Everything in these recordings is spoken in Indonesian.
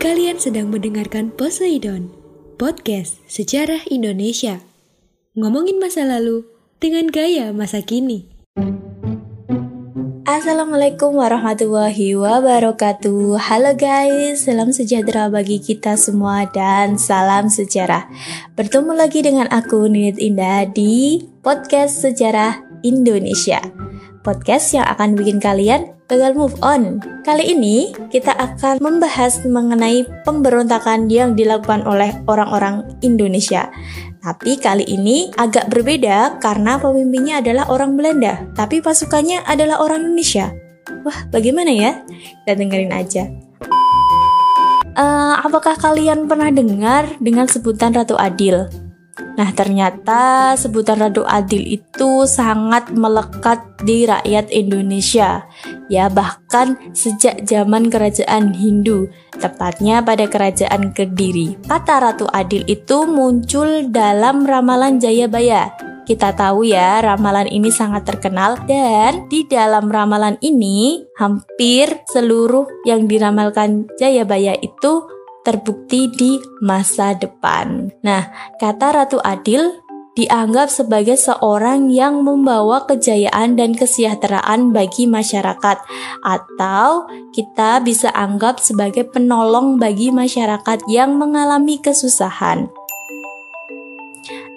Kalian sedang mendengarkan Poseidon, podcast sejarah Indonesia. Ngomongin masa lalu dengan gaya masa kini. Assalamualaikum warahmatullahi wabarakatuh Halo guys, salam sejahtera bagi kita semua dan salam sejarah Bertemu lagi dengan aku Ninit Indah di podcast sejarah Indonesia Podcast yang akan bikin kalian gagal move on. Kali ini kita akan membahas mengenai pemberontakan yang dilakukan oleh orang-orang Indonesia. Tapi kali ini agak berbeda karena pemimpinnya adalah orang Belanda, tapi pasukannya adalah orang Indonesia. Wah, bagaimana ya? Kita dengerin aja. Uh, apakah kalian pernah dengar dengan sebutan Ratu Adil? Nah, ternyata sebutan Ratu Adil itu sangat melekat di rakyat Indonesia. Ya, bahkan sejak zaman kerajaan Hindu, tepatnya pada kerajaan Kediri. Kata Ratu Adil itu muncul dalam ramalan Jayabaya. Kita tahu ya, ramalan ini sangat terkenal dan di dalam ramalan ini hampir seluruh yang diramalkan Jayabaya itu terbukti di masa depan. Nah, kata Ratu Adil dianggap sebagai seorang yang membawa kejayaan dan kesejahteraan bagi masyarakat, atau kita bisa anggap sebagai penolong bagi masyarakat yang mengalami kesusahan.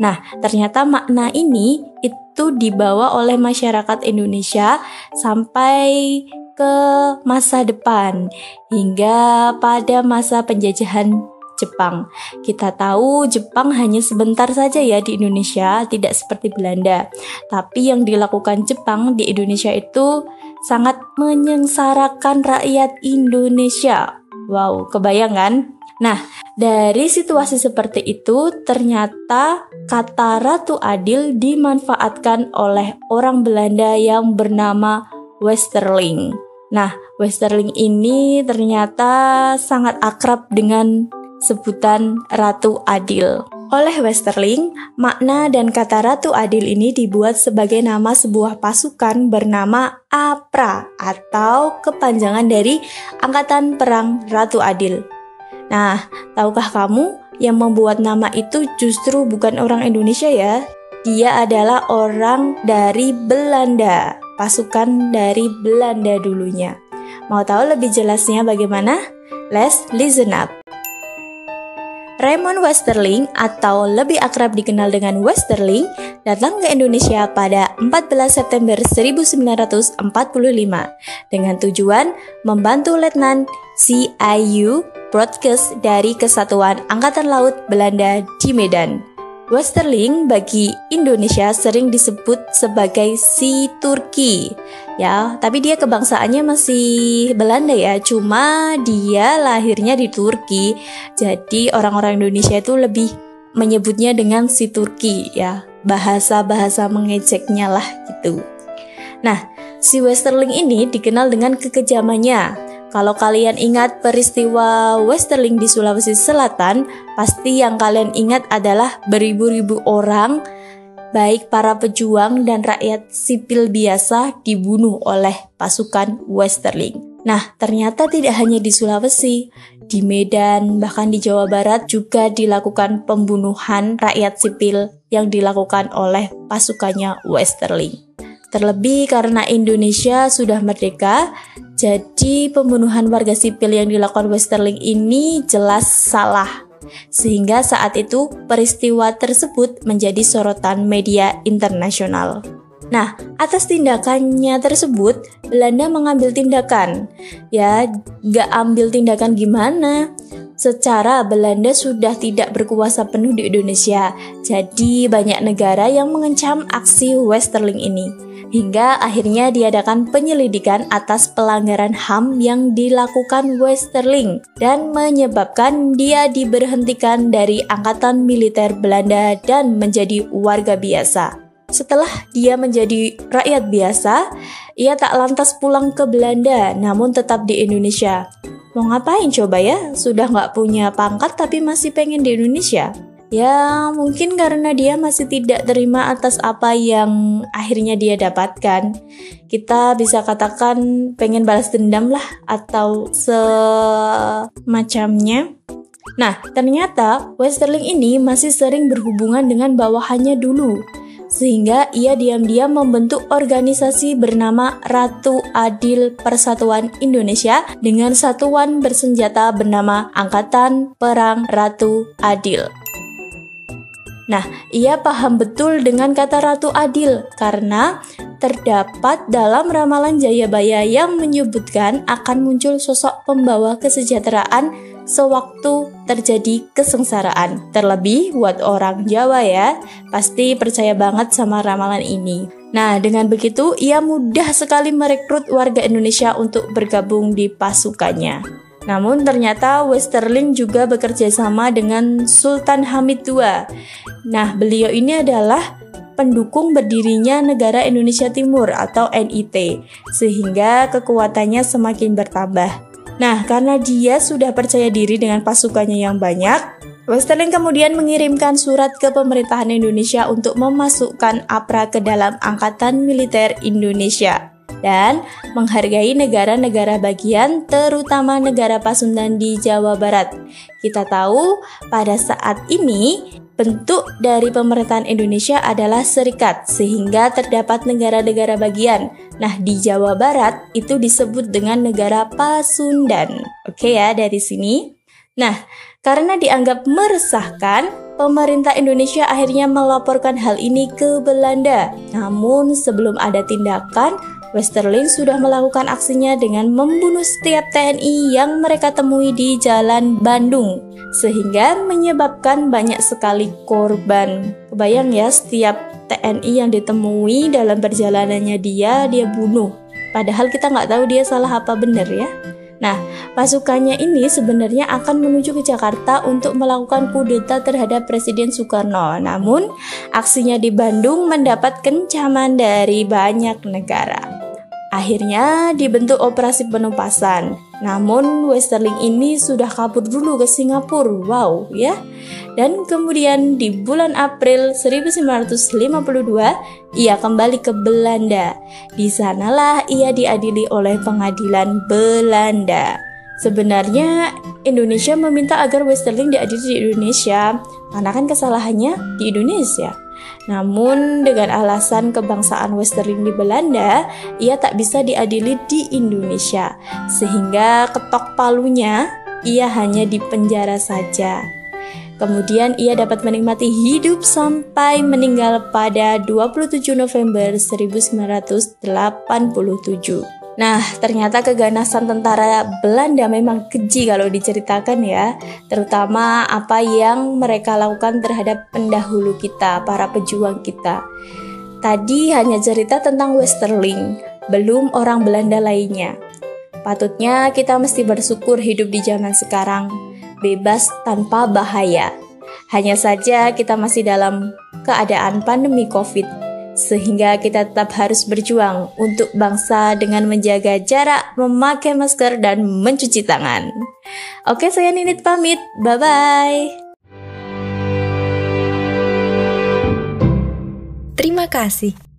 Nah, ternyata makna ini itu dibawa oleh masyarakat Indonesia sampai ke masa depan hingga pada masa penjajahan Jepang. Kita tahu Jepang hanya sebentar saja ya di Indonesia, tidak seperti Belanda. Tapi yang dilakukan Jepang di Indonesia itu sangat menyengsarakan rakyat Indonesia. Wow, kebayang kan? Nah, dari situasi seperti itu, ternyata kata Ratu Adil dimanfaatkan oleh orang Belanda yang bernama Westerling. Nah, Westerling ini ternyata sangat akrab dengan sebutan Ratu Adil. Oleh Westerling, makna dan kata Ratu Adil ini dibuat sebagai nama sebuah pasukan bernama APRA atau kepanjangan dari Angkatan Perang Ratu Adil. Nah, tahukah kamu yang membuat nama itu justru bukan orang Indonesia ya? Dia adalah orang dari Belanda pasukan dari Belanda dulunya. Mau tahu lebih jelasnya bagaimana? Let's listen up. Raymond Westerling atau lebih akrab dikenal dengan Westerling datang ke Indonesia pada 14 September 1945 dengan tujuan membantu Letnan CIU Broadcast dari Kesatuan Angkatan Laut Belanda di Medan. Westerling bagi Indonesia sering disebut sebagai si Turki. Ya tapi dia kebangsaannya masih Belanda ya. Cuma dia lahirnya di Turki. Jadi orang-orang Indonesia itu lebih menyebutnya dengan si Turki ya. Bahasa-bahasa mengejeknya lah gitu. Nah si Westerling ini dikenal dengan kekejamannya kalau kalian ingat peristiwa Westerling di Sulawesi Selatan, pasti yang kalian ingat adalah beribu-ribu orang, baik para pejuang dan rakyat sipil biasa dibunuh oleh pasukan Westerling. Nah, ternyata tidak hanya di Sulawesi, di Medan, bahkan di Jawa Barat juga dilakukan pembunuhan rakyat sipil yang dilakukan oleh pasukannya Westerling. Terlebih karena Indonesia sudah merdeka, jadi pembunuhan warga sipil yang dilakukan Westerling ini jelas salah. Sehingga saat itu peristiwa tersebut menjadi sorotan media internasional. Nah, atas tindakannya tersebut, Belanda mengambil tindakan. Ya, gak ambil tindakan gimana? Secara Belanda sudah tidak berkuasa penuh di Indonesia, jadi banyak negara yang mengecam aksi Westerling ini hingga akhirnya diadakan penyelidikan atas pelanggaran HAM yang dilakukan Westerling dan menyebabkan dia diberhentikan dari angkatan militer Belanda dan menjadi warga biasa. Setelah dia menjadi rakyat biasa, ia tak lantas pulang ke Belanda namun tetap di Indonesia. Mau ngapain coba ya? Sudah nggak punya pangkat tapi masih pengen di Indonesia? Ya, mungkin karena dia masih tidak terima atas apa yang akhirnya dia dapatkan. Kita bisa katakan pengen balas dendam lah atau semacamnya. Nah, ternyata Westerling ini masih sering berhubungan dengan bawahannya dulu sehingga ia diam-diam membentuk organisasi bernama Ratu Adil Persatuan Indonesia dengan satuan bersenjata bernama Angkatan Perang Ratu Adil. Nah, ia paham betul dengan kata Ratu Adil karena terdapat dalam ramalan Jayabaya yang menyebutkan akan muncul sosok pembawa kesejahteraan sewaktu terjadi kesengsaraan. Terlebih buat orang Jawa ya, pasti percaya banget sama ramalan ini. Nah, dengan begitu ia mudah sekali merekrut warga Indonesia untuk bergabung di pasukannya. Namun ternyata Westerling juga bekerja sama dengan Sultan Hamid II. Nah, beliau ini adalah pendukung berdirinya negara Indonesia Timur atau NIT, sehingga kekuatannya semakin bertambah. Nah, karena dia sudah percaya diri dengan pasukannya yang banyak, Westerling kemudian mengirimkan surat ke pemerintahan Indonesia untuk memasukkan APRA ke dalam Angkatan Militer Indonesia dan menghargai negara-negara bagian terutama negara Pasundan di Jawa Barat. Kita tahu pada saat ini Bentuk dari pemerintahan Indonesia adalah serikat, sehingga terdapat negara-negara bagian. Nah, di Jawa Barat itu disebut dengan negara Pasundan. Oke ya, dari sini. Nah, karena dianggap meresahkan, pemerintah Indonesia akhirnya melaporkan hal ini ke Belanda. Namun, sebelum ada tindakan, Westerling sudah melakukan aksinya dengan membunuh setiap TNI yang mereka temui di Jalan Bandung, sehingga menyebabkan banyak sekali korban. Kebayang ya, setiap TNI yang ditemui dalam perjalanannya dia, dia bunuh. Padahal kita nggak tahu dia salah apa benar ya. Nah, pasukannya ini sebenarnya akan menuju ke Jakarta untuk melakukan kudeta terhadap Presiden Soekarno. Namun, aksinya di Bandung mendapat kencaman dari banyak negara. Akhirnya dibentuk operasi penumpasan. Namun Westerling ini sudah kabur dulu ke Singapura. Wow, ya. Dan kemudian di bulan April 1952 ia kembali ke Belanda. Di sanalah ia diadili oleh pengadilan Belanda. Sebenarnya Indonesia meminta agar Westerling diadili di Indonesia karena kan kesalahannya di Indonesia. Namun dengan alasan kebangsaan Westerling di Belanda, ia tak bisa diadili di Indonesia, sehingga ketok palunya ia hanya di penjara saja. Kemudian ia dapat menikmati hidup sampai meninggal pada 27 November 1987. Nah, ternyata keganasan tentara Belanda memang keji kalau diceritakan ya, terutama apa yang mereka lakukan terhadap pendahulu kita, para pejuang kita. Tadi hanya cerita tentang Westerling, belum orang Belanda lainnya. Patutnya kita mesti bersyukur hidup di zaman sekarang, bebas tanpa bahaya. Hanya saja kita masih dalam keadaan pandemi COVID sehingga kita tetap harus berjuang untuk bangsa dengan menjaga jarak, memakai masker, dan mencuci tangan. Oke, saya Ninit pamit. Bye-bye. Terima kasih.